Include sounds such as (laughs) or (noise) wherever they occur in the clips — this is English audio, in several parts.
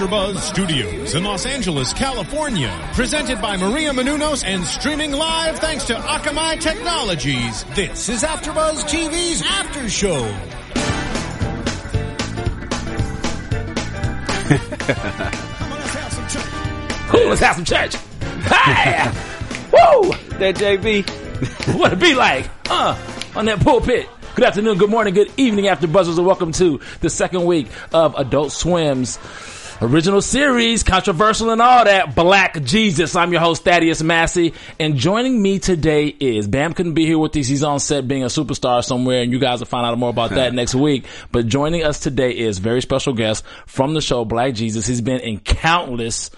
AfterBuzz Studios in Los Angeles, California, presented by Maria Menounos and streaming live thanks to Akamai Technologies. This is AfterBuzz TV's After Show. Ooh, let's have some church. Hey! (laughs) Woo! That JB. (laughs) what it be like? Uh, on that pulpit. Good afternoon, good morning, good evening, after buzzers, and welcome to the second week of Adult Swim's original series, controversial and all that, Black Jesus. I'm your host, Thaddeus Massey, and joining me today is, Bam couldn't be here with us. He's on set being a superstar somewhere, and you guys will find out more about that (laughs) next week. But joining us today is very special guest from the show, Black Jesus. He's been in countless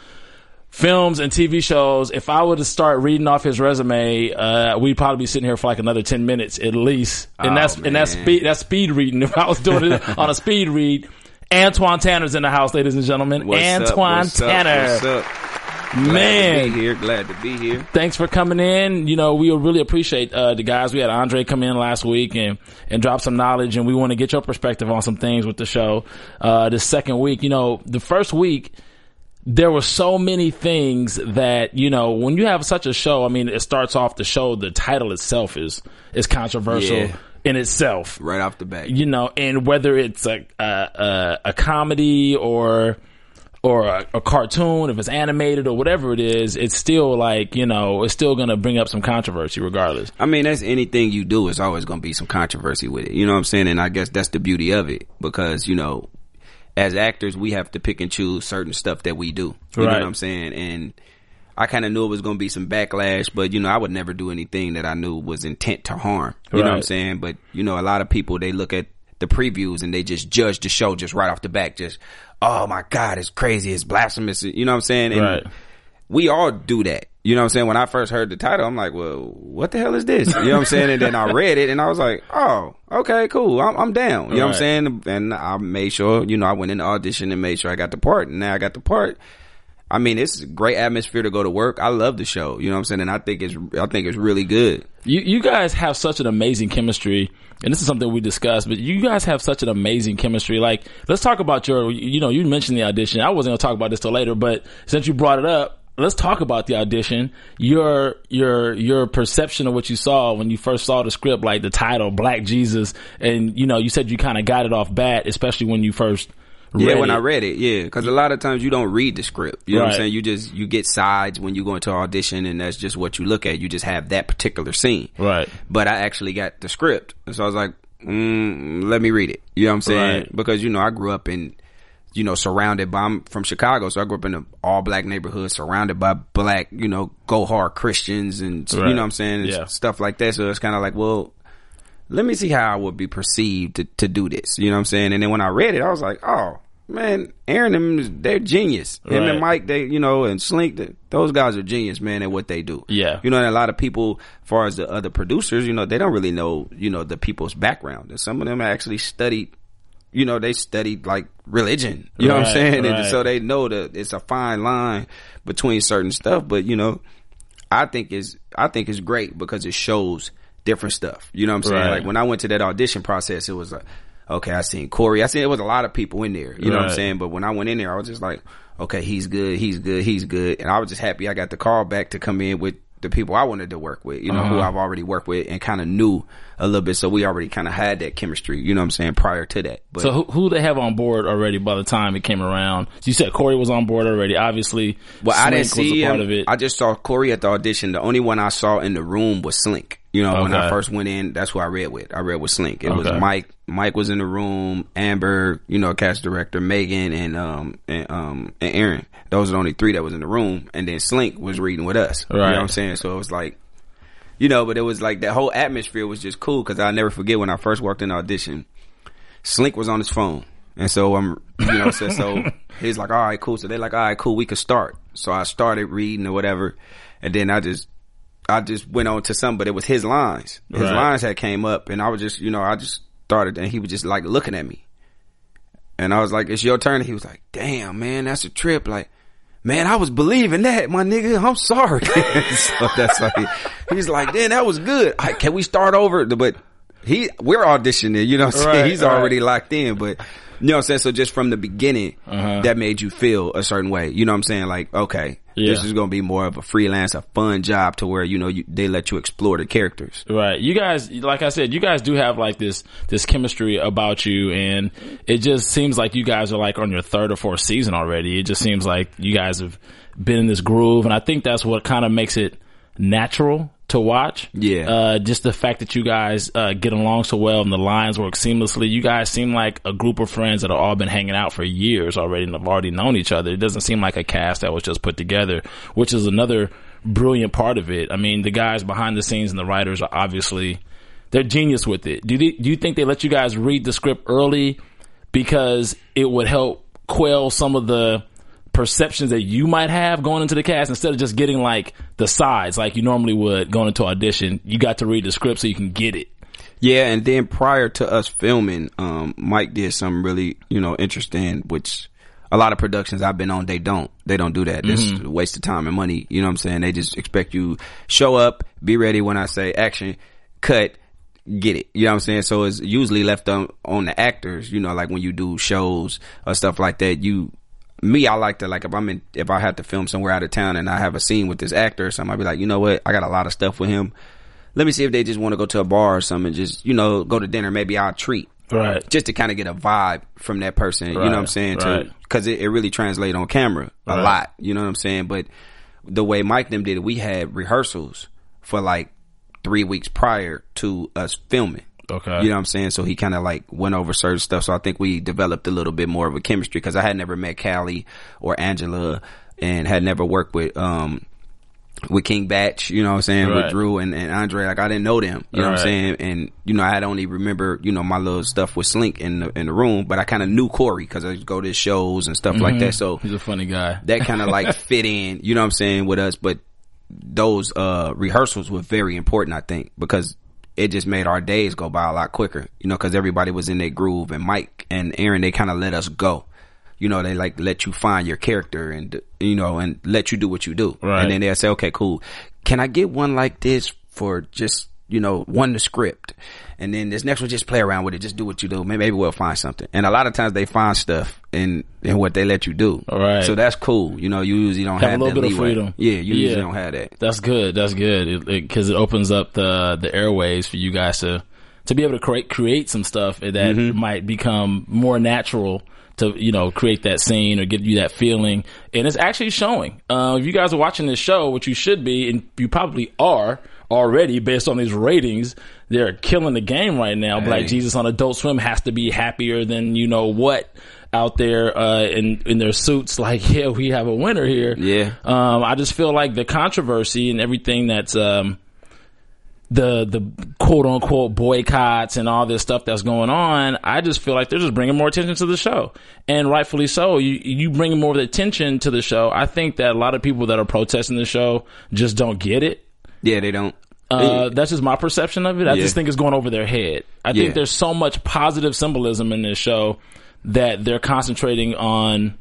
films and TV shows. If I were to start reading off his resume, uh, we'd probably be sitting here for like another 10 minutes at least. And Oh, that's, and that's speed, that's speed reading. (laughs) If I was doing it on a speed read, Antwan Tanner's in the house, ladies and gentlemen. What's up, Antwan what's up, Tanner. what's up? Glad Man. to be here. Glad to be here. Thanks for coming in. You know, we really appreciate uh, the guys. We had Andre come in last week and and drop some knowledge, and we want to get your perspective on some things with the show. Uh, this second week, you know, the first week there were so many things that you know when you have such a show. I mean, it starts off the show. The title itself is is controversial Yeah. In itself Right off the bat. you know, and whether it's a a, a, a comedy or or a, a cartoon, if it's animated or whatever it is, it's still like you know, it's still gonna bring up some controversy regardless. I mean, that's anything you do is always going to be some controversy with it. You know what I'm saying? And I guess that's the beauty of it because, you know, as actors, we have to pick and choose certain stuff that we do. You know what I'm saying? And I kind of knew it was going to be some backlash, but you know, I would never do anything that I knew was intent to harm. You know what I'm saying? But you know, a lot of people, they look at the previews and they just judge the show just right off the back. Just, oh my God, it's crazy. It's blasphemous. You know what I'm saying? And Right. we all do that. You know what I'm saying? When I first heard the title, I'm like, well, what the hell is this? You know what I'm saying? And then I (laughs) read it and I was like, oh, okay, cool. I'm, I'm down. You know what I'm saying? And I made sure, you know, I went in the audition and made sure I got the part. And now I got the part. I mean, it's great atmosphere to go to work. I love the show. You know what I'm saying? And I think it's, I think it's really good. You you guys have such an amazing chemistry, and this is something we discussed. But you guys have such an amazing chemistry. Like, let's talk about your. You know, you mentioned the audition. I wasn't gonna talk about this till later, but since you brought it up. Let's talk about the audition. Your your your perception of what you saw when you first saw the script, like the title "Black Jesus," and you know you said you kind of got it off bat, especially when you first Yeah, when it. I read it, yeah, because a lot of times you don't read the script. You know what I'm saying? You just you get sides when you go into audition, and that's just what you look at. You just have that particular scene. Right. But I actually got the script, and so I was like, mm, let me read it. You know what I'm saying? Right. Because you know I grew up in, you know, surrounded by. I'm from Chicago, so I grew up in an all black neighborhood, surrounded by black, you know, go hard Christians, and Right. you know what I'm saying, Yeah. stuff like that. So it's kind of like, well, let me see how I would be perceived to, to do this. You know what I'm saying? And then when I read it, I was like, oh man, Aaron and them, they're genius. Him Right. and Mike, they, you know, and Slink, they, those guys are genius, man, at what they do. Yeah. You know, and a lot of people, as far as the other producers, you know, they don't really know, you know, the people's background. And some of them actually studied, you know, they studied like religion. You know what I'm saying? right. And so they know that it's a fine line between certain stuff, but you know, I think is I think it's great because it shows different stuff. You know what I'm saying? Right. Like when I went to that audition process, it was like, okay, I seen Corey. I seen it was a lot of people in there. You know what I'm saying? But when I went in there, I was just like, okay, he's good, he's good, he's good, and I was just happy I got the call back to come in with the people I wanted to work with. You know, who Uh-huh. I've already worked with and kind of knew a little bit. So we already kind of had that chemistry. You know what I'm saying? Prior to that, but So who, who they have on board already by the time it came around? So you said Corey was on board already. Obviously, Well, I didn't Slink see him. of it. I just saw Corey at the audition. The only one I saw in the room was Slink. You know, when I first went in, that's who I read with. I read with Slink. It was Mike. Mike was in the room. Amber, you know, cast director Megan and um and um and Aaron. Those are the only three that was in the room. And then Slink was reading with us. You know Right. what I'm saying? So it was like, you know, but it was like that whole atmosphere was just cool because I never forget when I first walked in the audition. Slink was on his phone. And so I'm, you know, so, so (laughs) he's like, all right, cool. So they're like, all right, cool, we could start. So I started reading or whatever. And then I just I just went on to some, but it was his lines. His Right. lines had came up, and I was just, you know, I just started, and he was just like looking at me, and I was like, "It's your turn." And he was like, "Damn, man, that's a trip." Like, man, I was believing that, my nigga. I'm sorry. (laughs) so that's like, he's like, "Then that was good. I, can we start over?" But he, we're auditioning. You know, what I'm saying Right, he's right. already locked in, but. You know what I'm saying? So just from the beginning, Uh-huh. that made you feel a certain way. You know what I'm saying? Like, okay, Yeah. this is going to be more of a freelance, a fun job to where, you know, you, they let you explore the characters. Right. You guys, like I said, you guys do have like this, this chemistry about you and it just seems like you guys are like on your third or fourth season already. It just seems like you guys have been in this groove and I think that's what kind of makes it natural to watch. Yeah. Uh, just the fact that you guys, uh, get along so well and the lines work seamlessly. You guys seem like a group of friends that have all been hanging out for years already and have already known each other. It doesn't seem like a cast that was just put together, which is another brilliant part of it. I mean, the guys behind the scenes and the writers are obviously they're genius with it. Do they, do you think they let you guys read the script early because it would help quell some of the perceptions that you might have going into the cast instead of just getting like the sides like you normally would going into audition? You got to read the script so you can get it. Yeah. And then prior to us filming, um, Mike did something really, you know, interesting, which a lot of productions I've been on, they don't, they don't do that. It's a waste of time and money. You know what I'm saying? They just expect you show up, be ready when I say action, cut, get it. You know what I'm saying? So it's usually left on, on the actors, you know, like when you do shows or stuff like that, you, me, I like to like if I'm in if I have to film somewhere out of town and I have a scene with this actor or something, I'd be like, you know what, I got a lot of stuff with him. Let me see if they just want to go to a bar or something, and just you know, go to dinner. Maybe I'll treat, Right. Just to kind of get a vibe from that person. You know what I'm Right, saying? right. Because it, it really translates on camera a Right. lot. You know what I'm saying? But the way Mike them did it, we had rehearsals for like three weeks prior to us filming. Okay. You know what I'm saying? So he kind of like went over certain stuff. So I think we developed a little bit more of a chemistry because I had never met Kali or Angela and had never worked with, um, with King Bach, you know what I'm saying, Right. with Drew and, and Andre, like I didn't know them, you know what I'm saying, and you know I had only remember, you know, my little stuff with Slink in the in the room, but I kind of knew Corey because I go to his shows and stuff like that, so He's a funny guy. that kind of like (laughs) fit in, you know what I'm saying, with us. But those uh rehearsals were very important, I think, because it just made our days go by a lot quicker, you know, because everybody was in their groove, and Mike and Aaron they kind of let us go. You know, they like let you find your character and you know and let you do what you do, Right. and then they'll say, okay, cool, can I get one like this for just you know one the script, and then this next one just play around with it, just do what you do. Maybe, maybe we'll find something. And a lot of times they find stuff in in what they let you do. Right. So that's cool. You know, you usually don't Have have, a little that bit of freedom. Yeah, you usually don't have that. That's good. That's good because it, opens up the the airways for you guys to to be able to create create some stuff that Mm-hmm. might become more natural to you know create that scene or give you that feeling, and it's actually showing. Uh, if you guys are watching this show, which you should be, and you probably are already based on these ratings, they're killing the game right now. Black Jesus on Adult Swim has to be happier than you know what out there uh, in in their suits. (laughs) Like, yeah, we have a winner here. Yeah. Um, I just feel like the controversy and everything that's um, the the quote unquote boycotts and all this stuff that's going on. I just feel like they're just bringing more attention to the show, and rightfully so. You you bring more attention to the show. I think that a lot of people that are protesting the show just don't get it. Yeah, they don't. Uh, that's just my perception of it. I Yeah. just think it's going over their head. I think there's so much positive symbolism in this show that they're concentrating on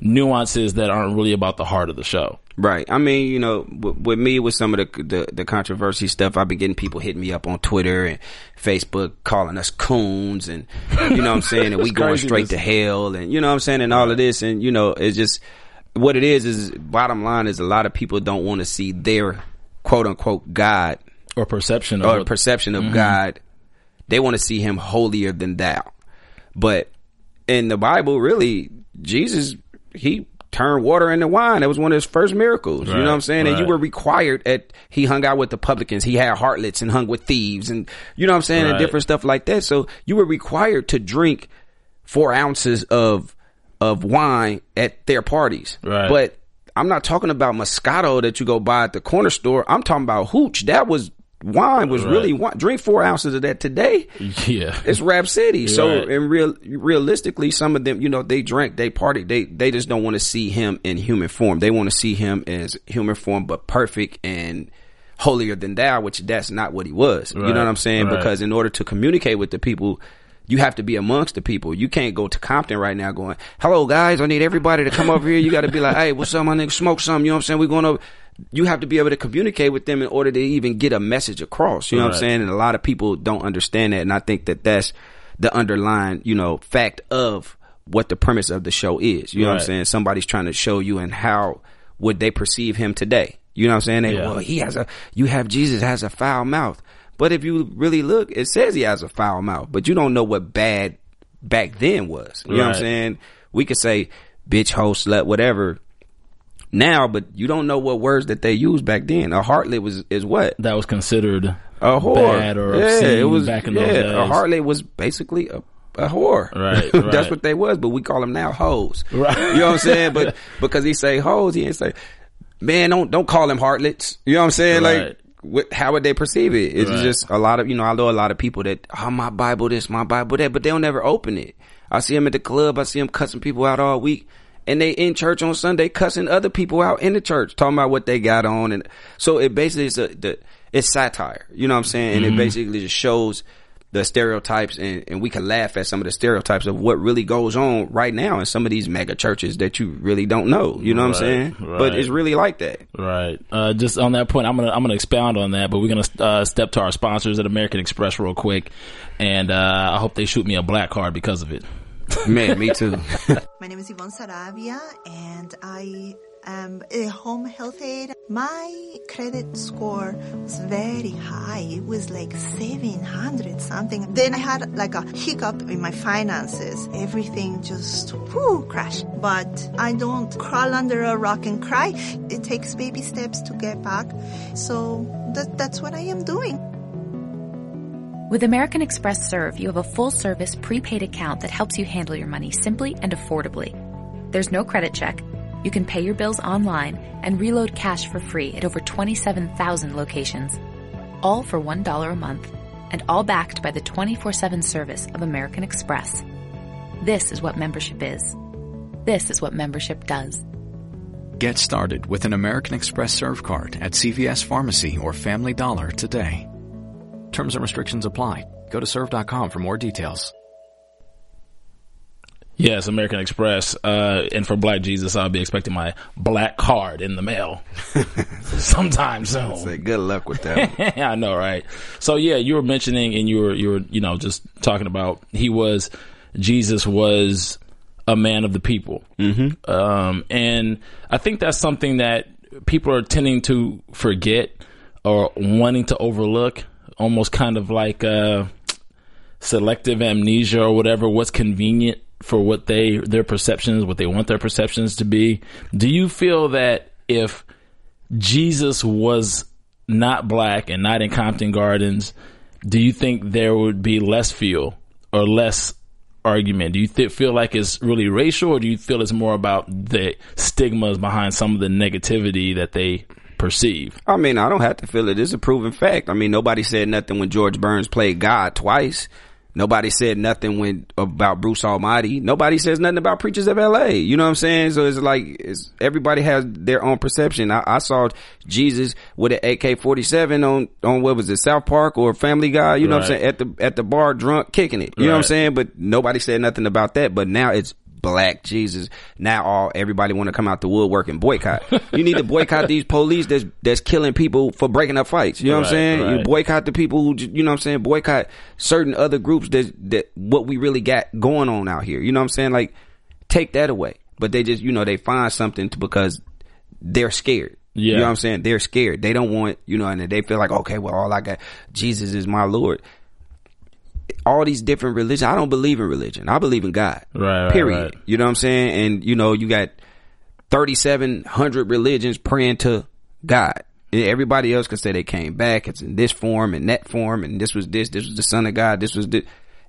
nuances that aren't really about the heart of the show. Right. I mean, you know, with, with me, with some of the, the the controversy stuff, I've been getting people hitting me up on Twitter and Facebook, calling us coons, and you know what I'm saying, and (laughs) we going straight to hell, and you know what I'm saying, and all of this, and you know, it's just what it is. Is bottom line is a lot of people don't want to see their quote unquote God Or perception of or what- perception of mm-hmm. God. They want to see him holier than thou. But in the Bible, really, Jesus, he turned water into wine. That was one of his first miracles. you know what I'm Right, saying? And you were required at, he hung out with the publicans. He had harlots and hung with thieves and, you know what I'm saying? And different stuff like that. So you were required to drink four ounces of, of wine at their parties. Right. But I'm not talking about Moscato that you go buy at the corner store. I'm talking about hooch. That was wine was really wine. Drink four ounces of that today. (laughs) yeah. It's Rap City. So Right. in real realistically, some of them, you know, they drank, they party, they they just don't want to see him in human form. They want to see him as human form, but perfect and holier than thou, which that's not what he was. You know what I'm saying? right. Because in order to communicate with the people, you have to be amongst the people. You can't go to Compton right now going, hello guys, I need everybody to come over here. You got to be like, hey, what's up, my nigga? Smoke something. You know what I'm saying? We're going over. You have to be able to communicate with them in order to even get a message across. You know what I'm saying? And a lot of people don't understand that. And I think that that's the underlying, you know, fact of what the premise of the show is. You know what I'm saying? Somebody's trying to show you and how would they perceive him today. You know what I'm saying? They, Yeah. well, he has a, you have Jesus has a foul mouth. But if you really look, it says he has a foul mouth, but you don't know what bad back then was. You know what I'm saying? We could say bitch, hoe, slut, whatever now, but you don't know what words that they used back then. A harlot was, is what? That was considered A whore. bad or yeah, it was, back in yeah, those days. A harlot was basically a, a whore. (laughs) Right, That's what they was, but we call them now hoes. Right. You know what I'm saying? But (laughs) because he say hoes, he ain't say, man, don't don't call them harlots. You know what I'm saying? Right. Like, what, how would they perceive it? It's Right. just a lot of you know. I know a lot of people that oh my Bible this, my Bible that, but they'll never open it. I see them at the club. I see them cussing people out all week. And they in church on Sunday cussing other people out in the church, talking about what they got on, and so it basically is a the, it's satire. You know what I'm saying? And it mm-hmm. basically just shows the stereotypes, and, and we can laugh at some of the stereotypes of what really goes on right now in some of these mega churches that you really don't know. You know what I'm saying? Right, But it's really like that. Right. Uh, just on that point, I'm gonna I'm gonna expound on that, but we're gonna uh, step to our sponsors at American Express real quick, and uh, I hope they shoot me a black card because of it. Man, me too. (laughs) My name is Yvonne Saravia and I am a home health aid. My credit score was very high. It was like 700 something. Then I had like a hiccup in my finances. Everything just whoo, crashed. But I don't crawl under a rock and cry. It takes baby steps to get back. So that, that's what I am doing. With American Express Serve, you have a full service prepaid account that helps you handle your money simply and affordably. There's no credit check. You can pay your bills online and reload cash for free at over 27,000 locations. All for $1 a month and all backed by the 24-7 service of American Express. This is what membership is. This is what membership does. Get started with an American Express Serve card at CVS Pharmacy or Family Dollar today. Terms and restrictions apply. Go to serve.com for more details. Yes, American Express. Uh, and for Black Jesus, I'll be expecting my black card in the mail (laughs) sometime soon. Say good luck with that. (laughs) I know, right? So yeah, you were mentioning and you were you were you know just talking about he was Jesus was a man of the people, mm-hmm. um, and I think that's something that people are tending to forget or wanting to overlook, almost kind of like uh, selective amnesia or whatever. What's convenient for what they their perceptions, what they want their perceptions to be. Do you feel that if Jesus was not black and not in Compton Gardens, do you think there would be less feel or less argument? Do you th- feel like it's really racial, or do you feel it's more about the stigmas behind some of the negativity that they perceive? I mean, I don't have to feel it. It's a proven fact. I mean, nobody said nothing when George Burns played God twice. Nobody said nothing when about Bruce Almighty. Nobody says nothing about Preachers of L.A. You know what I'm saying? So it's like it's, everybody has their own perception. I, I saw Jesus with an AK-47 on on what was it, South Park or Family Guy? You know what I'm saying? At the at the bar, drunk, kicking it. You know what I'm saying? But nobody said nothing about that. But now it's black Jesus. Now all everybody want to come out the woodwork and boycott. You need to boycott these police that's that's killing people for breaking up fights. You know what I'm Right, saying? You boycott the people who, you know what I'm saying? Boycott certain other groups that that what we really got going on out here. You know what I'm saying? Like take that away. But they just, you know, they find something to, because they're scared. Yeah. You know what I'm saying? They're scared. They don't want, you know, and they feel like, okay, well, all I got, Jesus is my Lord. All these different religions. I don't believe in religion. I believe in God. Right, right, Period. right. You know what I'm saying? And you know, you got 3,700 religions praying to God. Everybody else can say they came back. It's in this form and that form, and this was this. This was the Son of God. This was this.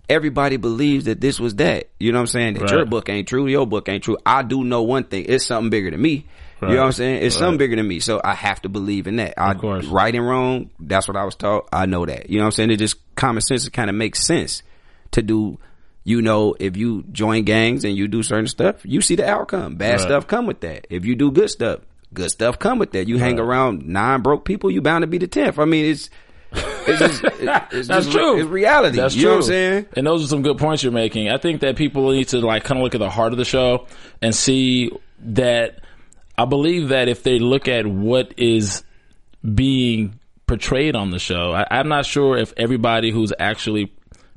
Everybody believes that this was that. You know what I'm saying? That Right. your book ain't true. Your book ain't true. I do know one thing. It's something bigger than me. You know what I'm saying? It's something bigger than me. So I have to believe in that. I, Of course. right and wrong, that's what I was taught. I know that. You know what I'm saying? It just common sense kind of makes sense to do. You know, if you join gangs and you do certain stuff, you see the outcome. Bad Right. stuff come with that. If you do good stuff, good stuff come with that. You hang around nine broke people, you bound to be the tenth. I mean, it's it's just it- (laughs) it's That's just, true. It's reality. That's you true. know what I'm saying? And those are some good points you're making. I think that people need to like kind of look at the heart of the show and see that I believe that if they look at what is being portrayed on the show, I, I'm not sure if everybody who's actually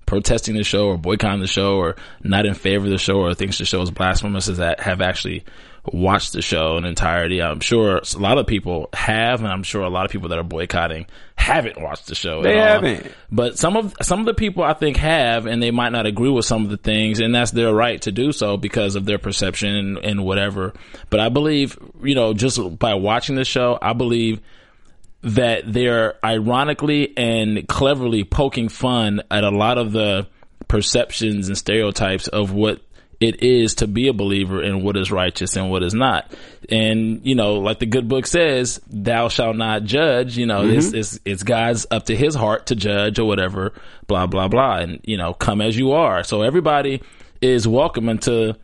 protesting the show or boycotting the show or not in favor of the show or thinks the show is blasphemous is that have actually watched the show in entirety. I'm sure a lot of people have, and I'm sure a lot of people that are boycotting haven't watched the show. They at haven't. But some of some of the people I think have, and they might not agree with some of the things, and that's their right to do so because of their perception and, and whatever. But I believe, you know, just by watching the show, I believe that they're ironically and cleverly poking fun at a lot of the perceptions and stereotypes of what it is to be a believer and what is righteous and what is not. And, you know, like the good book says, thou shalt not judge, you know, it's, mm-hmm. it's, it's God's up to his heart to judge or whatever, blah, blah, blah. And, you know, come as you are. So everybody is welcome into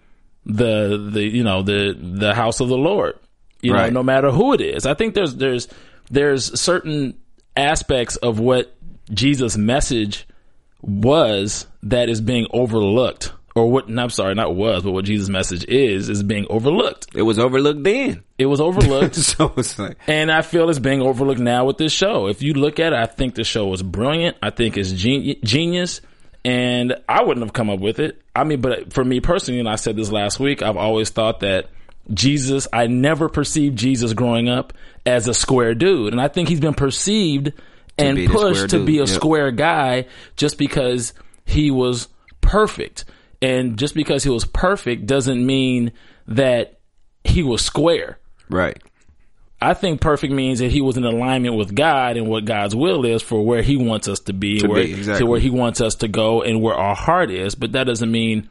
the, the, you know, the, the house of the Lord, you Right. know, no matter who it is. I think there's, there's, there's certain aspects of what Jesus' message was that is being overlooked or what I'm sorry, not was, but what Jesus' message is is being overlooked. It was overlooked then. It was overlooked. (laughs) so it's like And I feel it's being overlooked now with this show. If you look at it, I think the show was brilliant. I think it's geni- genius. And I wouldn't have come up with it. I mean, but for me personally, and I said this last week, I've always thought that Jesus, I never perceived Jesus growing up as a square dude. And I think he's been perceived and pushed to be a yep. square guy just because he was perfect. And just because he was perfect doesn't mean that he was square. right. I think perfect means that he was in alignment with God and what God's will is for where he wants us to be, To where, be, exactly. to where he wants us to go and where our heart is. But that doesn't mean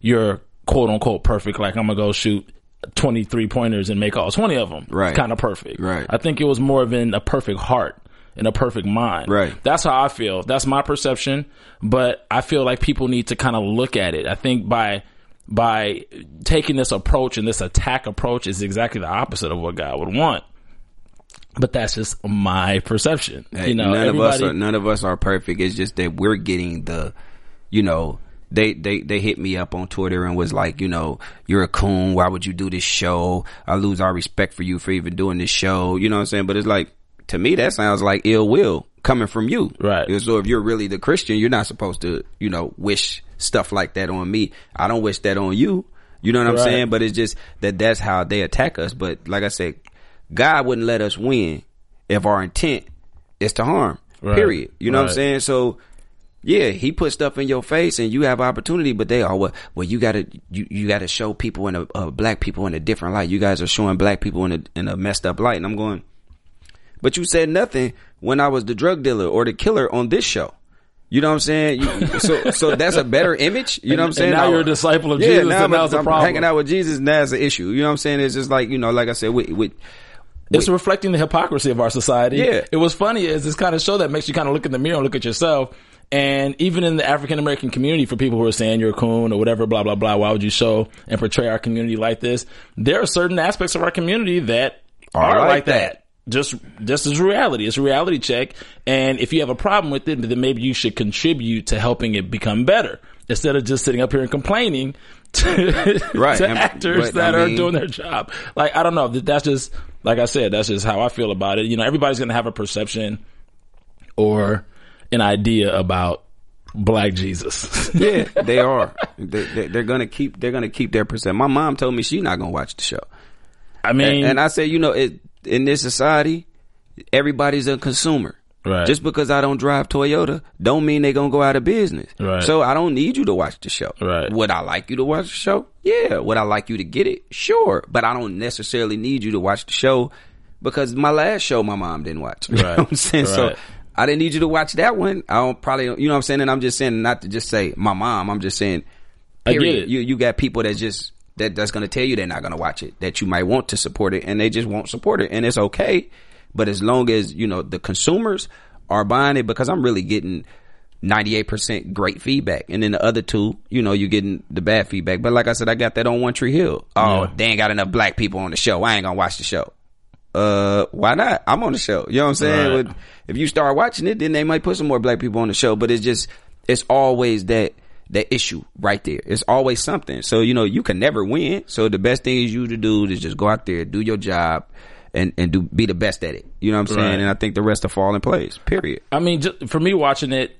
you're quote unquote perfect. Like I'm going to go shoot 23 pointers and make all 20 of them. Right. Kind of perfect. Right. I think it was more of in a perfect heart and a perfect mind. Right. That's how I feel. That's my perception. But I feel like people need to kind of look at it. I think by by taking this approach and this attack approach is exactly the opposite of what God would want. But that's just my perception. Hey, you know, none of us are none of us are perfect. It's just that we're getting the, you know, they they they hit me up on Twitter and was like, you know, you're a coon. Why would you do this show? I lose our respect for you for even doing this show. You know what I'm saying? But it's like to me that sounds like ill will coming from you. Right. So if you're really the Christian, you're not supposed to, you know, wish stuff like that on me. I don't wish that on you. You know what I'm Right. saying? But it's just that that's how they attack us. But like I said, God wouldn't let us win if our intent is to harm. Right. Period. You know what I'm saying? So yeah, he put stuff in your face and you have opportunity, but they are well, well you gotta, you, you gotta show people in a, uh, black people in a different light. You guys are showing black people in a, in a messed up light. And I'm going, but you said nothing when I was the drug dealer or the killer on this show. You know what I'm saying? You, so, so that's a better image. You know what I'm saying? and now I- you're a disciple of yeah, Jesus, Now and I'm, I'm problem. hanging out with Jesus. Now that's an issue. You know what I'm saying? It's just like you know, like I said, with, with It's reflecting the hypocrisy of our society. Yeah. It was funny is this kind of show that makes you kind of look in the mirror and look at yourself. And even in the African American community, for people who are saying you're a coon or whatever, blah, blah, blah, why would you show and portray our community like this? There are certain aspects of our community that are, like like that. that. Just, this is reality. It's a reality check. And if you have a problem with it, then maybe you should contribute to helping it become better instead of just sitting up here and complaining (laughs) to, Right. to And- actors that I are mean- doing their job. Like, I don't know. That's just, like I said, that's just how I feel about it. You know, everybody's going to have a perception or an idea about black Jesus. yeah, (laughs) they are. They, they, they're gonna keep. They're gonna keep their percent. My mom told me she's not gonna watch the show. I mean, And, and I said, you know, it, in this society, everybody's a consumer. Right. Just because I don't drive Toyota, don't mean they're gonna go out of business. Right. So I don't need you to watch the show. Right. Would I like you to watch the show? Yeah. Would I like you to get it? Sure. But I don't necessarily need you to watch the show because my last show my mom didn't watch. (laughs) You know Right. what I'm saying? So Right. I didn't need you to watch that one. I don't probably, you know what I'm saying? And I'm just saying not to just say my mom. I'm just saying, period. You you got people that just that that's going to tell you they're not going to watch it. That you might want to support it, and they just won't support it, and it's okay. But as long as you know the consumers are buying it, because I'm really getting. 98% great feedback. And then the other two, you know, you're getting the bad feedback. But like I said, I got that on One Tree Hill. Oh, Yeah. they ain't got enough black people on the show. I ain't gonna watch the show. Uh, why not? I'm on the show. You know what I'm saying? Right. If you start watching it, then they might put some more black people on the show. But it's just, it's always that that issue right there. It's always something. So you know, you can never win. So the best thing is you to do is just go out there, do your job, and and do be the best at it. You know what I'm saying? Right. And I think the rest will fall in place. Period. I mean, just, for me watching it,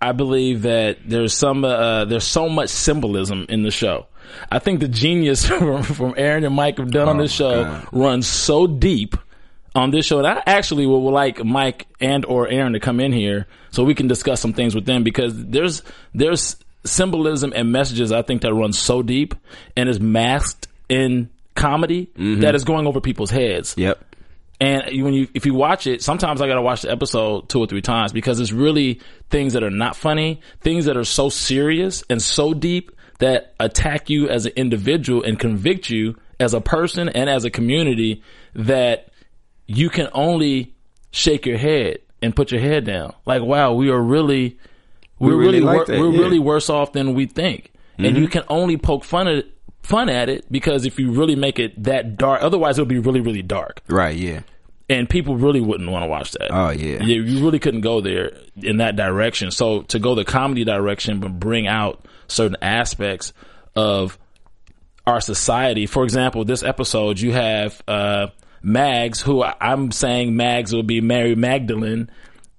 I believe that there's some uh, there's so much symbolism in the show. I think the genius (laughs) from, Aaron and Mike have done on this Oh, show God. runs so deep on this show. And I actually would like Mike and or Aaron to come in here so we can discuss some things with them because there's there's symbolism and messages I think that run so deep and is masked in comedy mm-hmm. that is going over people's heads. Yep. And when you, if you watch it, sometimes I gotta watch the episode two or three times because it's really things that are not funny, things that are so serious and so deep that attack you as an individual and convict you as a person and as a community that you can only shake your head and put your head down. Like, wow, we are really, we're really really, like wor- that, we're yeah. really worse off than we think. And mm-hmm. you can only poke fun at fun at it because if you really make it that dark, otherwise it'll be really, really dark Right. Yeah. and people really wouldn't want to watch that. Oh, yeah. you, you really couldn't go there in that direction. So to go the comedy direction, but bring out certain aspects of our society. For example, this episode you have uh, Mags, who I'm saying Mags will be Mary Magdalene,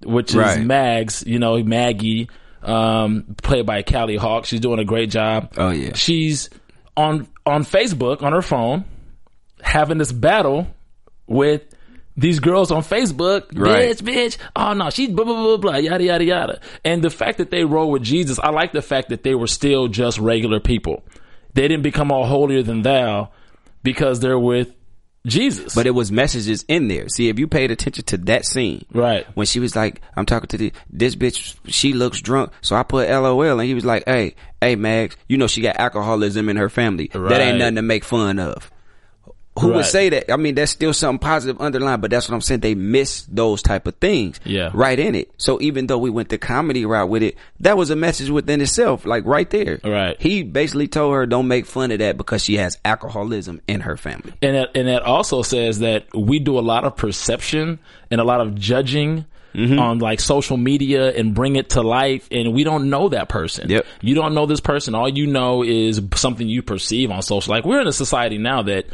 which is Right. Mags. You know Maggie, um, played by Kali Hawk. She's doing a great job. Oh, yeah. she's on on Facebook on her phone having this battle with these girls on Facebook, Right. bitch, bitch. Oh no, she's blah blah blah blah, yada yada yada. And the fact that they roll with Jesus, I like the fact that they were still just regular people. They didn't become all holier than thou because they're with Jesus. But it was messages in there. See, if you paid attention to that scene, Right. When she was like, "I'm talking to the, this bitch, she looks drunk," so I put LOL, and he was like, "Hey, hey, Max, you know she got alcoholism in her family. That ain't nothing to make fun of." Who Right. would say that? I mean, that's still something positive underlined, but that's what I'm saying. They miss those type of things, Yeah. right in it. So even though we went the comedy route with it, that was a message within itself, like right there. Right. He basically told her, "Don't make fun of that because she has alcoholism in her family." and that, and that also says that we do a lot of perception and a lot of judging Mm-hmm. on like social media and bring it to life and we don't know that person Yep. you don't know this person all you know is something you perceive on social like we're in a society now that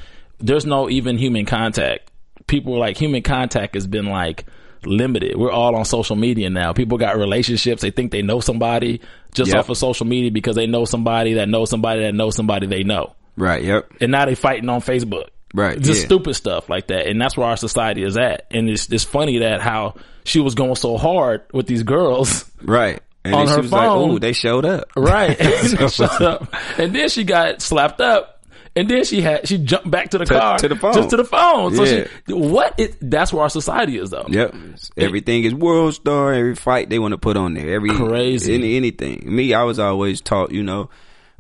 there's no even human contact people like human contact has been like limited we're all on social media now people got relationships they think they know somebody just Yep. off of social media because they know somebody that knows somebody that knows somebody they know Right. Yep. and now they fighting on Facebook. Right, Just yeah. stupid stuff like that. And that's where our society is at. And it's it's funny that how she was going so hard with these girls. Right. And On then her she was like, phone. "Ooh, they showed up." Right. (laughs) (laughs) Shut up. And then she got slapped up. And then she had she jumped back to the To- car. to the phone. Just to the phone. So Yeah. she what it that's where our society is though. Yep. Everything is WorldStar. Every fight they want to put on there. Every Crazy. Any, anything. Me, I was always taught, you know,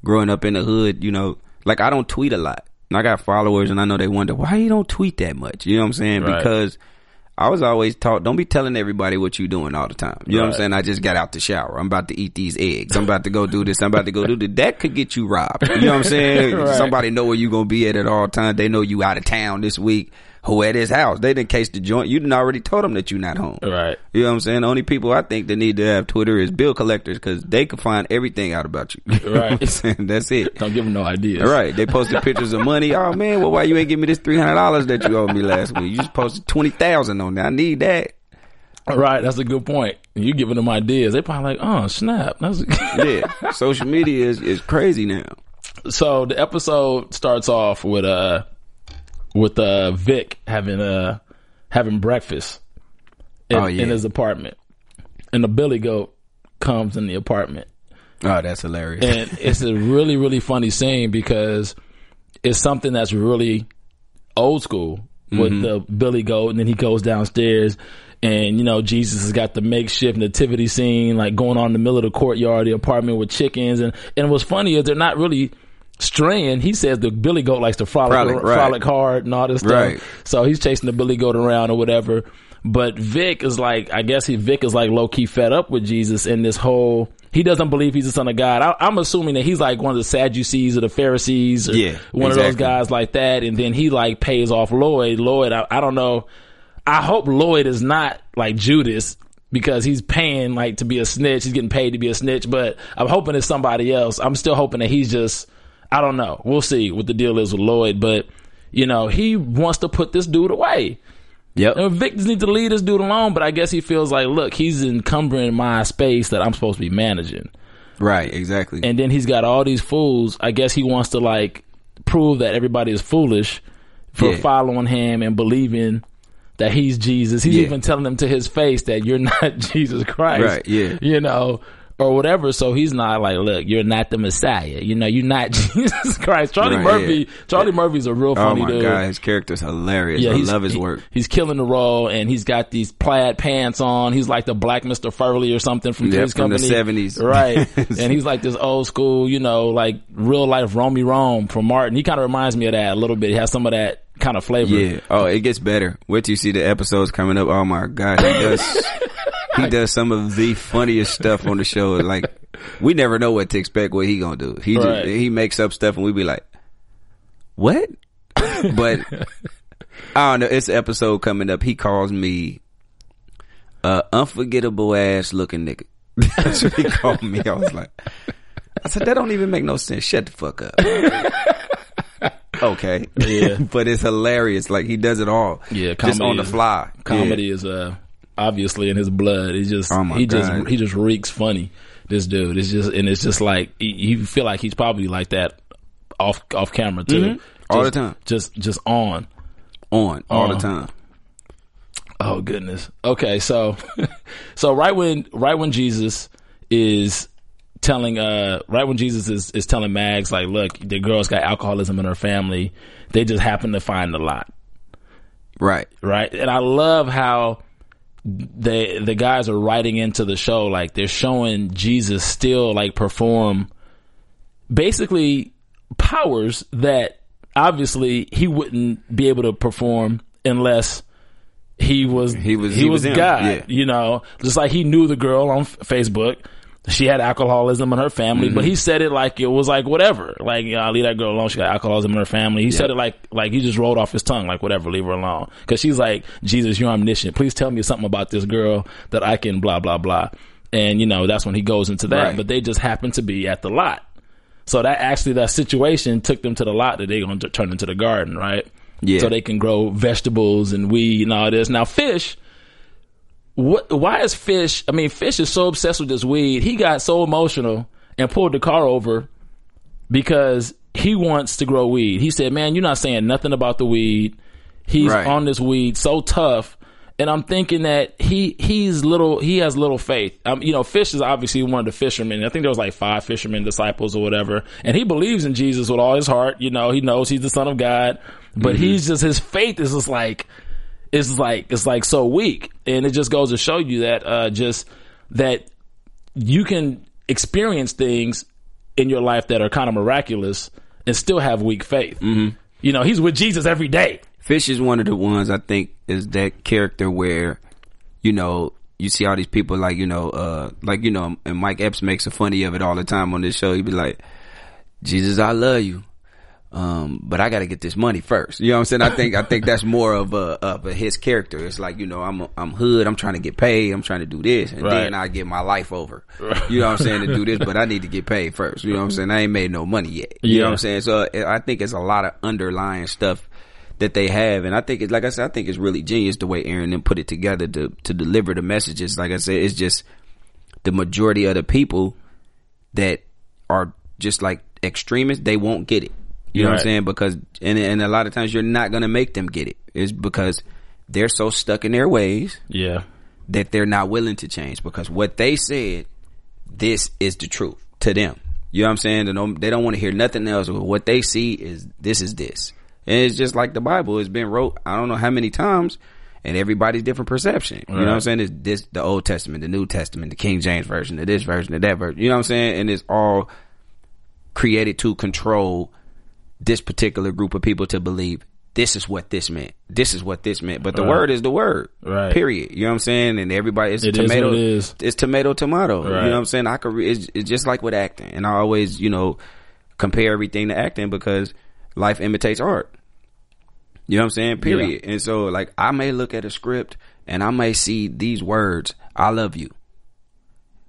growing up in the hood, you know, like I don't tweet a lot. And I got followers, and I know they wonder why you don't tweet that much. You know what I'm saying? Right. Because I was always taught, don't be telling everybody what you're doing all the time. You know what I'm saying? I just got out the shower. I'm about to eat these eggs. I'm about to go do this. I'm about to go do that. That could get you robbed. You know what I'm saying? (laughs) Right. Somebody know where you're gonna be at at all times. They know you out of town this week. Who at his house? They didn't case the joint. You didn't already told them that you're not home. Right. You know what I'm saying? The only people I think that need to have Twitter is bill collectors because they can find everything out about you. Right. (laughs) what I'm saying? That's it. Don't give them no ideas. All right. They posted pictures of money. Oh man, well why you ain't give me this three hundred dollars that you owed me last week? You just posted twenty thousand on there. I need that. Right. That's a good point. You giving them ideas. They probably like, oh snap. That's (laughs) Yeah. Social media is, is crazy now. so the episode starts off with uh with uh Vic having uh having breakfast in, Oh, yeah. in his apartment, and the Billy Goat comes in the apartment, Oh, that's hilarious. and it's a really really funny scene because it's something that's really old school with Mm-hmm. the Billy Goat, and then he goes downstairs. And you know Jesus has got the makeshift nativity scene like going on in the middle of the courtyard, the apartment with chickens, and and what's funny is they're not really straying. He says the Billy Goat likes to frolic, Frolic, right. frolic hard and all this stuff. Right. So he's chasing the Billy Goat around or whatever. But Vic is like, I guess he Vic is like low key fed up with Jesus and this whole he doesn't believe he's the son of God. I, I'm assuming that he's like one of the Sadducees or the Pharisees, or Yeah, one of those guys like that. And then he like pays off Lloyd. Lloyd, I, I don't know. I hope Lloyd is not like Judas because he's paying like to be a snitch. He's getting paid to be a snitch, but I'm hoping it's somebody else. I'm still hoping that he's just, I don't know. We'll see what the deal is with Lloyd, but you know, he wants to put this dude away. Yep. And Vic just need to leave this dude alone, but I guess he feels like, look, he's encumbering my space that I'm supposed to be managing. Right. Exactly. And then he's got all these fools. I guess he wants to like prove that everybody is foolish for Yeah. following him and believing that he's Jesus. He's Yeah. even telling them to his face that you're (laughs) not Jesus Christ. Right, yeah. You know, or whatever. So he's not like, look, you're not the Messiah. You know, you're not (laughs) Jesus Christ. Charlie Right, Murphy, yeah. Charlie Murphy's a real funny. oh funny my dude. god, his character's hilarious. Yeah, I love his he- work. he's killing the role, and he's got these plaid pants on. He's like the Black Mister Furley or something from Three's from the Company, 70s. right? (laughs) and he's like this old school, you know, like real life Romy Rome from Martin. He kind of reminds me of that a little bit. He has some of that kind of flavor. Yeah. Oh, it gets better. Wait till you see the episodes coming up. Oh my god, he does. (laughs) he does some of the funniest stuff on the show. Like we never know what to expect. What he gonna do? He just, he makes up stuff, and we be like, what? (laughs) but I don't know. It's an episode coming up. He calls me uh unforgettable ass looking nigga. (laughs) That's what he called me. I was like, I said that don't even make no sense. Shut the fuck up. (laughs) okay. Yeah. but it's hilarious. Like he does it all. Yeah, just on the fly. Comedy Yeah. is uh obviously in his blood. He just Oh he just he just reeks funny. This dude is just and it's just like you- feel like he's probably like that off off camera too. Mhm. All Just- the time. Just just on. on all the Uh, time. Oh goodness. Okay, so (laughs) so right when right when Jesus is telling uh right when Jesus is is telling Mags like look the girl's got alcoholism in her family they just happen to find the lot Right. right and I love how they the guys are writing into the show like they're showing Jesus still like perform basically powers that obviously he wouldn't be able to perform unless he was He was- he, he was, was God. yeah. You know, just like he knew the girl on Facebook. She had alcoholism in her family, Mm-hmm. but he said it like it was like whatever. Like, you know, I'll leave that girl alone. She got alcoholism in her family. He said it like like he just rolled off his tongue, like whatever, leave her alone. Because she's like, Jesus, you're omniscient. Please tell me something about this girl that I can blah blah blah. And you know, that's when he goes into that. Right. But they just happen to be at the lot. So that actually that situation took them to the lot that they're going to turn into the garden, right? Yeah. So they can grow vegetables and weed and all this. Now fish, what? Why is fish? I mean, fish is so obsessed with this weed. He got so emotional and pulled the car over because he wants to grow weed. He said, "Man, you're not saying nothing about the weed." He's Right. on this weed so tough. And I'm thinking that he he's little he has little faith. Um, you know, Fish is obviously one of the fishermen. I think there was like five fishermen disciples or whatever, and he believes in Jesus with all his heart. You know, he knows he's the Son of God, but he's just his faith is just like it's like it's like so weak, and it just goes to show you that uh, just that you can experience things in your life that are kind of miraculous and still have weak faith. Mm-hmm. You know, he's with Jesus every day. Fish is one of the ones I think is that character where, you know, you see all these people like, you know, uh, like, you know, and Mike Epps makes a funny of it all the time on this show. He'd be like, Jesus, I love you. Um, but I gotta get this money first. You know what I'm saying? I think, I think that's more of a, of a his character. It's like, you know, I'm, I'm hood. I'm trying to get paid. I'm trying to do this. And Right. then I get my life over. You know what I'm saying? To do this, (laughs) but I need to get paid first. You know what I'm saying? I ain't made no money yet. You know what I'm saying? So uh, I think it's a lot of underlying stuff that they have. And I think it's, like I said, I think it's really genius the way Aaron then put it together to, to deliver the messages. Like I said, it's just the majority of the people that are just like extremists, they won't get it. You know what I'm saying? Because, and, and a lot of times you're not going to make them get it. It's because they're so stuck in their ways Yeah. that they're not willing to change because what they said, this is the truth to them. You know what I'm saying? They don't, don't want to hear nothing else. What they see is this is this. And it's just like the Bible. It's been wrote, I don't know how many times, and everybody's different perception. You know what I'm saying? It's this, the Old Testament, the New Testament, the King James version, the this version, the that version. You know what I'm saying? And it's all created to control this particular group of people to believe this is what this meant. This is what this meant. But the Right. word is the word. Right. Period. You know what I'm saying? And everybody, it's It is tomato. what it is. It's tomato, tomato. Right. You know what I'm saying? I could. It's, it's just like with acting, and I always, you know, compare everything to acting because life imitates art. You know what I'm saying? Period. And so, like, I may look at a script and I may see these words, "I love you,"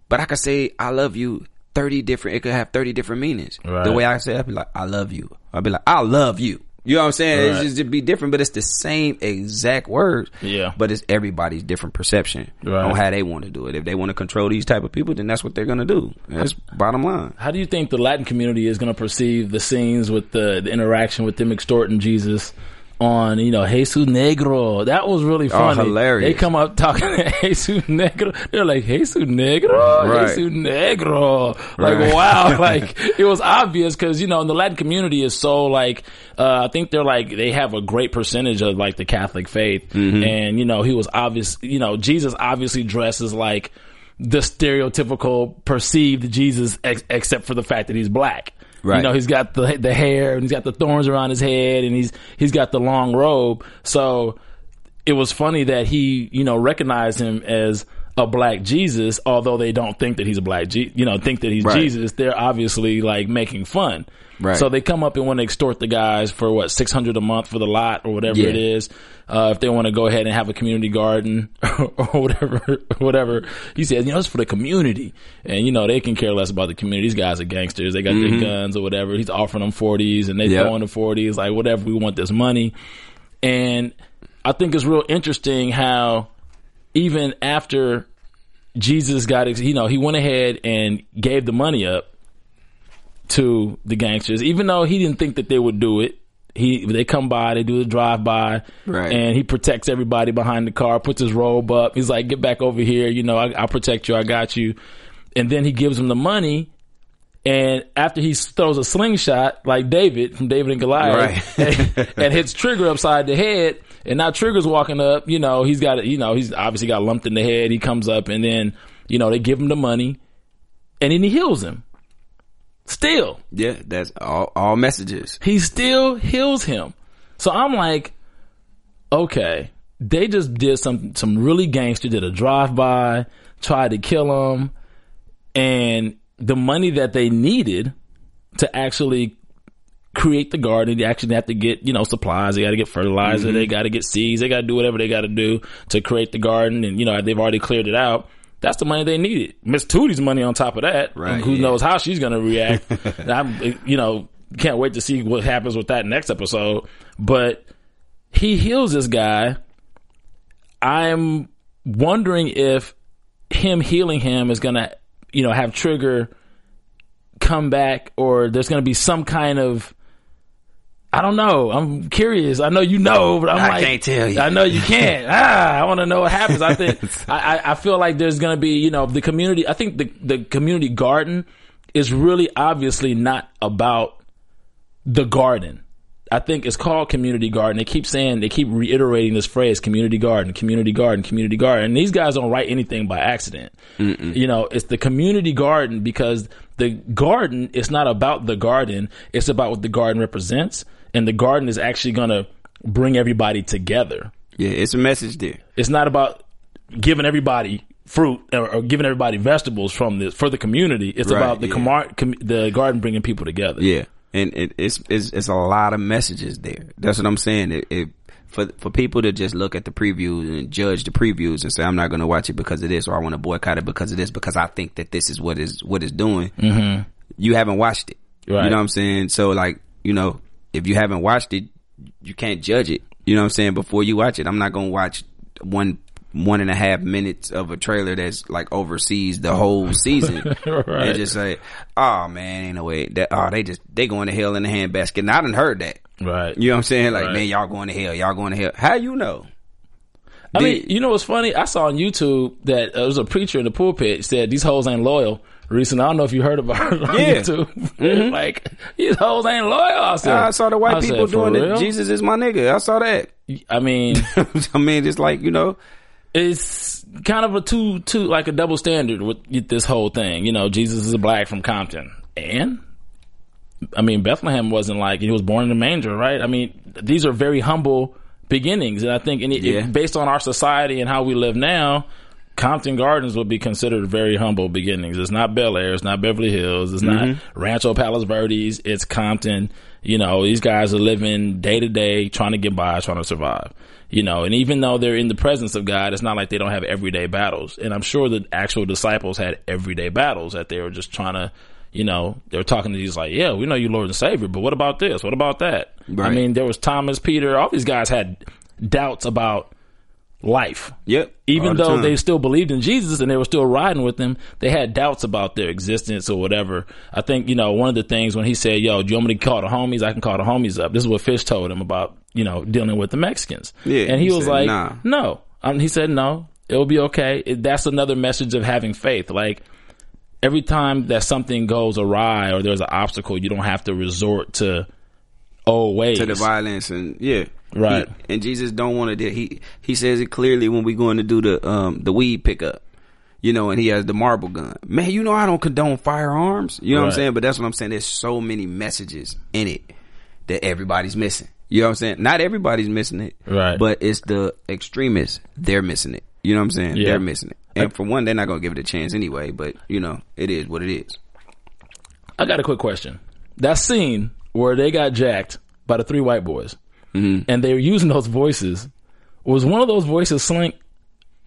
but I could say "I love you" thirty different. It could have thirty different meanings. Right. The way I say, it, I'd be like, "I love you." I'd be like, "I love you." You know what I'm saying? It's just it'd be different, but it's the same exact words. Yeah. But it's everybody's different perception Right. on how they want to do it. If they want to control these type of people, then that's what they're gonna do. That's bottom line. How do you think the Latin community is going to perceive the scenes with the, the interaction with them extorting Jesus on, you know, Jesus Negro? That was really funny. Oh, hilarious. They come up talking to (laughs) Jesus Negro. They're like, Jesus Negro? Right. Jesus Negro. Like, Right. wow. (laughs) like, it was obvious because, you know, in the Latin community is so like, uh, I think they're like, they have a great percentage of like the Catholic faith. Mm-hmm. And, you know, he was obvious, you know, Jesus obviously dresses like, the stereotypical perceived Jesus, ex- except for the fact that he's black. Right. You know, he's got the the hair and he's got the thorns around his head and he's he's got the long robe. So it was funny that he, you know, recognized him as a black Jesus, although they don't think that he's a black, Je- you know, think that he's Right. Jesus. They're obviously like making fun. Right. So they come up and want to extort the guys for what six hundred a month for the lot or whatever Yeah. it is. Uh, if they want to go ahead and have a community garden (laughs) or whatever, whatever. He said, you know, it's for the community, and you know they can care less about the community. These guys are gangsters. They got their guns or whatever. He's offering them forties, and they Yep. throwing the forties like whatever. We want this money, and I think it's real interesting how even after Jesus got, you know, he went ahead and gave the money up to the gangsters, even though he didn't think that they would do it. He they come by, they do the drive by, Right. and he protects everybody behind the car, puts his robe up. He's like, "Get back over here, you know, I, I'll protect you, I got you." And then he gives him the money, and after he throws a slingshot like David from David and Goliath, (laughs) and, and hits Trigger upside the head, and now Trigger's walking up. You know, he's got it, you know he's obviously got lumped in the head. He comes up, and then you know they give him the money, and then he heals him. Still, Yeah, that's all. All messages. he still heals him. So I'm like, okay, they just did some some really gangster, did a drive by, tried to kill him, and the money that they needed to actually create the garden, they actually have to get you know supplies. They got to get fertilizer. Mm-hmm. They got to get seeds. They got to do whatever they got to do to create the garden, and you know they've already cleared it out. That's the money they needed. Miss Tootie's money on top of that. Right, And who yeah. knows how she's going to react? (laughs) I'm, you know, can't wait to see what happens with that next episode. But he heals this guy. I'm wondering if him healing him is going to, you know, have Trigger come back or there's going to be some kind of I don't know. I'm curious. I know you know, but I'm I like, can't tell you. I know you can't. (laughs) ah, I want to know what happens. I think (laughs) I, I, I feel like there's going to be, you know, the community. I think the the community garden is really obviously not about the garden. I think it's called community garden. They keep saying, they keep reiterating this phrase, community garden, community garden, community garden. And these guys don't write anything by accident. You know, it's the community garden because the garden is not about the garden. It's about what the garden represents. And the garden is actually going to bring everybody together. Yeah, it's a message there. It's not about giving everybody fruit or, or giving everybody vegetables from this for the community. It's Right, about the yeah. comar- com- the garden bringing people together. Yeah, and it, it's it's it's a lot of messages there. That's what I'm saying. It, it for for people to just look at the previews and judge the previews and say I'm not going to watch it because of this or I want to boycott it because of this because I think that this is what is what it's doing. Mm-hmm. You haven't watched it. Right. You know what I'm saying? So like you know if you haven't watched it, you can't judge it. You know what I'm saying? Before you watch it, I'm not going to watch one one and a half minutes of a trailer that's like oversees the whole season (laughs) Right. and just say, "Oh man, ain't no way that oh they just they going to hell in the handbasket." And I done heard that. Right. You know what I'm saying? Like, Right. man, y'all going to hell. Y'all going to hell. How you know? I Did- mean, you know what's funny? I saw on YouTube that uh, there was a preacher in the pulpit said these hoes ain't loyal. Recently, I don't know if you heard about (laughs) it on Yeah. YouTube. Mm-hmm. (laughs) like these hoes ain't loyal. I, said, I saw the white I people "For doing it. Jesus is my nigga. I saw that. I mean, (laughs) I mean, it's like you know, it's kind of a two two like a double standard with this whole thing. You know, Jesus is a black from Compton, and I mean, Bethlehem wasn't like he was born in a manger, right? I mean, these are very humble beginnings, and I think, and it, Yeah. it- based on our society and how we live now, Compton Gardens would be considered very humble beginnings. It's not Bel Air, it's not Beverly Hills, it's not mm-hmm. Rancho Palos Verdes, it's Compton. You know, these guys are living day to day, trying to get by, trying to survive. You know, and even though they're in the presence of God, it's not like they don't have everyday battles. And I'm sure the actual disciples had everyday battles that they were just trying to, you know, they were talking to Jesus like, yeah, we know you Lord and Savior, but what about this? What about that? I mean, there was Thomas, Peter, all these guys had doubts about life. Yep. Even the though time. they still believed in Jesus and they were still riding with him, they had doubts about their existence or whatever. I think, you know, one of the things when he said, yo, do you want me to call the homies? I can call the homies up. This is what Fish told him about, you know, dealing with the Mexicans. Yeah, And he, he was said, like, "Nah." no. Um, he said, no, it'll be okay. It, that's another message of having faith. Like, every time that something goes awry or there's an obstacle, you don't have to resort to old ways. to the violence and yeah, Right. He- and Jesus don't want to do. He he says it clearly when we going to do the um the weed pickup. You know, and he has the marble gun. Man, you know I don't condone firearms. You know what I'm saying? But that's what I'm saying. There's so many messages in it that everybody's missing. You know what I'm saying? Not everybody's missing it. Right. But it's the extremists. They're missing it. You know what I'm saying? Yeah. They're missing it. And for one, they're not gonna give it a chance anyway. But you know, it is what it is. I got a quick question. That scene where they got jacked by the three white boys, Mm-hmm. and they were using those voices. Was one of those voices Slink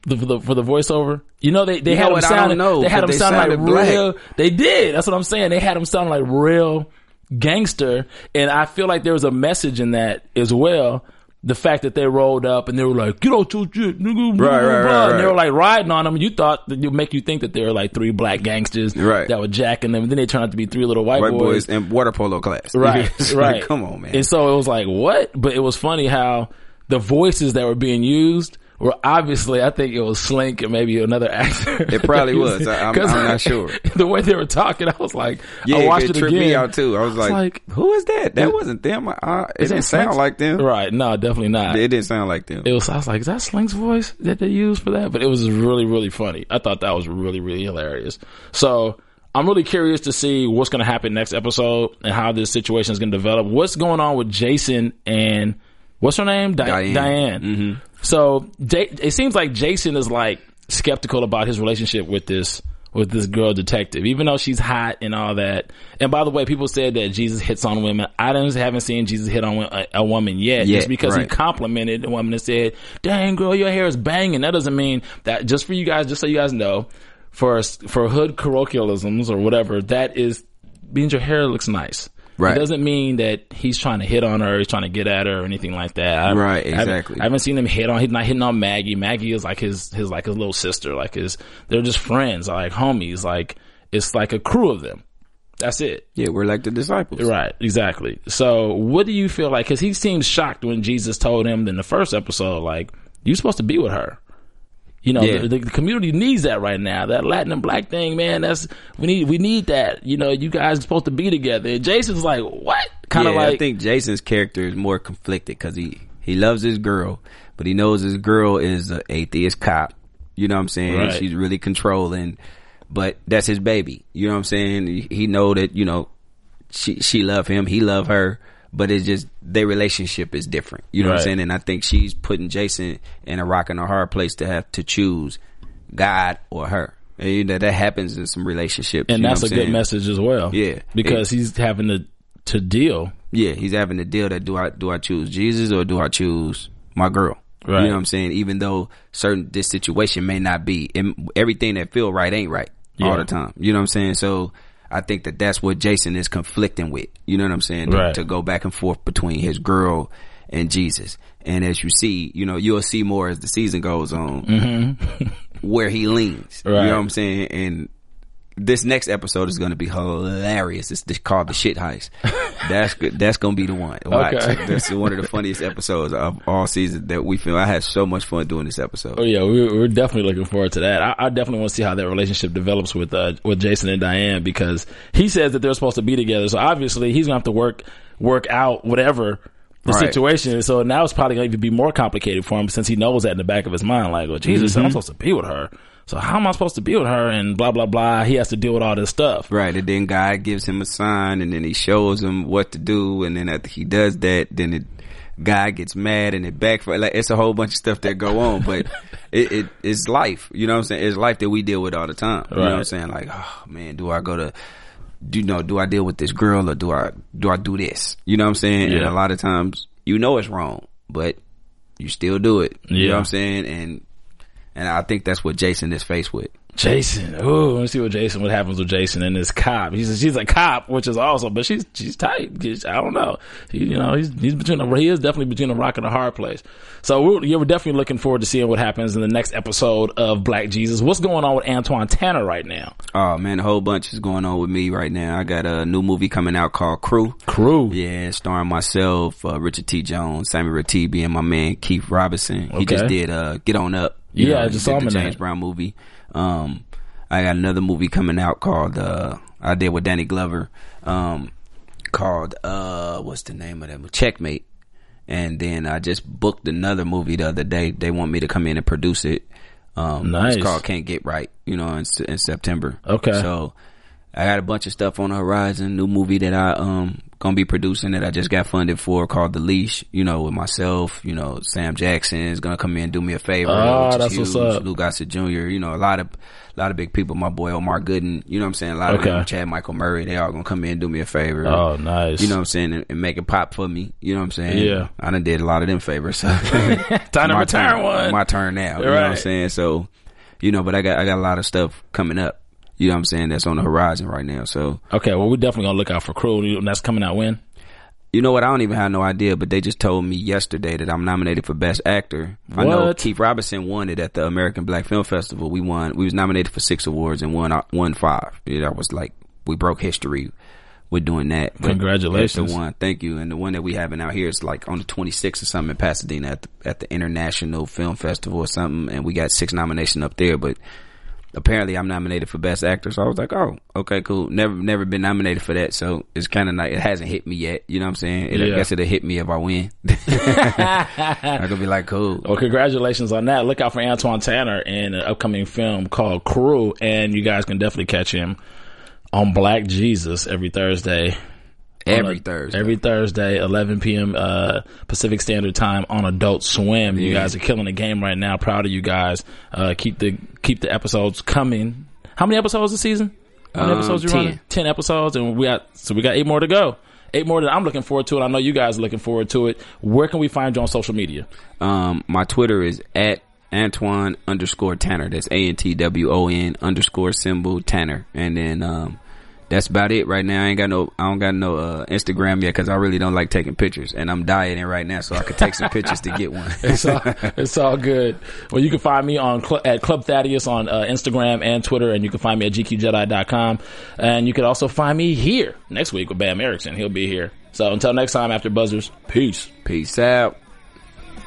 the, for the for the voiceover? You know they they You had them what? I don't sounding. know, they had them sounding like black. real. They did. That's what I'm saying. They had them sounding like real gangster, and I feel like there was a message in that as well. The fact that they rolled up and they were like, "Get out your shit, nigga," Right, right, blah," right, and they were like riding on them. You thought that you make you think that they were like three black gangsters Right. that were jacking them. And then they turned out to be three little white, White boys boys in water polo class. (laughs) Right, right. Come on, man. And so it was like, what? But it was funny how the voices that were being used were obviously, I think it was Slink and maybe another (laughs) actor. It probably (laughs) was. I- I'm- I'm not (laughs) sure. The way they were talking, I was like, Yeah, I watched it it, tripped again. me out too. I was like, like, "Who is that? That Is- wasn't them. Uh, it didn't sound Slink's- like them. Right. No, definitely not. It didn't sound like them. It was, I was like, is that Slink's voice that they used for that? But it was really, really funny. I thought that was really, really hilarious. So I'm really curious to see what's going to happen next episode and how this situation is going to develop. What's going on with Jason and what's her name? Di- Diane. Diane. Mm-hmm. So J- it seems like Jason is like skeptical about his relationship with this with this girl detective, even though she's hot and all that. And by the way, people said that Jesus hits on women. I don't- haven't seen Jesus hit on a, a woman yet, Yet, just because he complimented the woman and said, "Dang girl, your hair is banging." That doesn't mean that. Just for you guys, just so you guys know, for for hood colloquialisms or whatever, that is means your hair looks nice. Right. It doesn't mean that he's trying to hit on her, he's trying to get at her or anything like that. I- Right, I haven't- exactly. I haven't seen him hit on. He's not hitting on Maggie. Maggie is like his his like his little sister. Like his they're just friends, like homies. Like it's like a crew of them. That's it. Yeah, we're like the disciples. Right, exactly. So, what do you feel like? Because he seems shocked when Jesus told him in the first episode, like, you're supposed to be with her. You know, Yeah. the, the community needs that right now. That Latin and black thing, man. That's we need. We need that. You know, you guys are supposed to be together. And Jason's like, what? Kind of yeah, like, I think Jason's character is more conflicted because he he loves his girl, but he knows his girl is an atheist cop. You know what I'm saying? Right. She's really controlling, but that's his baby. You know what I'm saying? He, he know that you know she she love him, he love her, but it's just their relationship is different. You know what I'm saying? And I think she's putting Jason in a rock and a hard place to have to choose God or her. And you know, that happens in some relationships. and you know that's a I'm good message as well. Yeah. because he's having to to deal. Yeah, he's having to deal that do I do I choose Jesus or do I choose my girl? Right. You know what I'm saying? Even though certain this situation may not be, everything that feel right ain't right all the time. You know what I'm saying? So I think that that's what Jason is conflicting with. You know what I'm saying? To, Right. to go back and forth between his girl and Jesus. And as you see, you know, you'll see more as the season goes on (laughs) where he leans. You Mm-hmm. Know what I'm saying? And this next episode is going to be hilarious. It's called the shit heist. That's good. That's going to be the one. Watch. Okay. That's one of the funniest episodes of all season that we feel. I had so much fun doing this episode. Oh yeah, we're, we're definitely looking forward to that. I, I definitely want to see how that relationship develops with uh, with Jason and Diane because he says that they're supposed to be together. So obviously he's gonna have to work work out whatever the Right. situation. is. So now it's probably gonna even be more complicated for him since he knows that in the back of his mind. Like, well, Jesus, Mm-hmm. I'm supposed to be with her. So how am I supposed to be with her? And blah blah blah. He has to deal with all this stuff. Right, and then God gives him a sign, and then he shows him what to do, and then after he does that, then it guy gets mad and it backfires. Like it's a whole bunch of stuff that go on, but (laughs) it, it it's life. You know what I'm saying? It's life that we deal with all the time. You know what I'm saying? Like, oh man, do I go to do you know, do I deal with this girl or do I do I do this? You know what I'm saying? And a lot of times you know it's wrong, but you still do it. You know what I'm saying? And and I think that's what Jason is faced with. Jason. Ooh, let me see what Jason. What happens with Jason and this cop? He's she's a cop, which is awesome, but she's she's tight. She's- I don't know. He, you know, he's he's between a, he is definitely between a rock and a hard place. So we're, yeah, we're definitely looking forward to seeing what happens in the next episode of Black Jesus. What's going on with Antwon Tanner right now? Oh man, a whole bunch is going on with me right now. I got a new movie coming out called Crew. Crew. Yeah, starring myself, uh, Richard T. Jones, Samuel Ratibi, and my man Keith Robinson. He just did uh, Get On Up. You Yeah, I he just saw him the James that. Brown movie. Um, I got another movie coming out called uh, I did with Danny Glover. Um, called uh, what's the name of that? movie? Checkmate. And then I just booked another movie the other day. They want me to come in and produce it. Um, Nice. It's called Can't Get Right. You know, in, in September. Okay. So I got a bunch of stuff on the horizon. New movie that I um gonna be producing that I just got funded for called The Leash. You know, with myself. You know, Sam Jackson is gonna come in and do me a favor. Ah, is that's what's huge. up. Lou Gossett Jr. You know, a lot of a lot of big people. My boy Omar Gooding. You know what I'm saying? A lot Okay. of them, Chad Michael Murray. They all gonna come in and do me a favor. Oh, nice. You know what I'm saying? And, and make it pop for me. You know what I'm saying? Yeah. I done did a lot of them favors. So (laughs) Time to (laughs) my return turn, one. My turn now. You know what I'm saying? So, you know, but I got I got a lot of stuff coming up. You know what I'm saying? That's on the horizon right now. So, Okay, well we're definitely gonna look out for Crew. And that's coming out when? you know what? I don't even have no idea, but they just told me yesterday that I'm nominated for Best Actor. I know What? Keith Robinson won it at the American Black Film Festival. We won. We was nominated for six awards and won uh, won five. Yeah, that was like we broke history with doing that. But Congratulations. The one. Thank you. And the one that we having out here is like on the 26th or something in Pasadena at the, at the International Film Festival or something. And we got six nominations up there, but apparently I'm nominated for best actor. So I was like, oh, okay, cool. Never, never been nominated for that. So it's kind of like, it hasn't hit me yet. You know what I'm saying? It, Yeah. I guess it'll hit me if I win. (laughs) I could be like, cool. Well, congratulations on that. Look out for Antwon Tanner in an upcoming film called Crew, and you guys can definitely catch him on Black Jesus every Thursday. Every a- Thursday. Every Thursday, 11 p.m. Uh, Pacific Standard Time on Adult Swim. You Yeah. guys are killing the game right now. Proud of you guys. Uh, keep the keep the episodes coming. How many episodes this season? How many Um, episodes you 10. running? Ten episodes, and we got so we got eight more to go. Eight more that I'm looking forward to, and I know you guys are looking forward to it. Where can we find you on social media? Um, my Twitter is at Antwon underscore Tanner. That's A N T W O N underscore symbol Tanner. And then, um, that's about it right now. I ain't got no, I don't got no, uh, Instagram yet because I really don't like taking pictures and I'm dieting right now so I could take some pictures to get one. It's all, (laughs) it's all good. Well, you can find me on Cl- at Club Thaddeus on uh, Instagram and Twitter, and you can find me at gqjedi.com. And you can also find me here next week with Bam Erickson. He'll be here. So until next time, after Buzzers, peace. Peace out.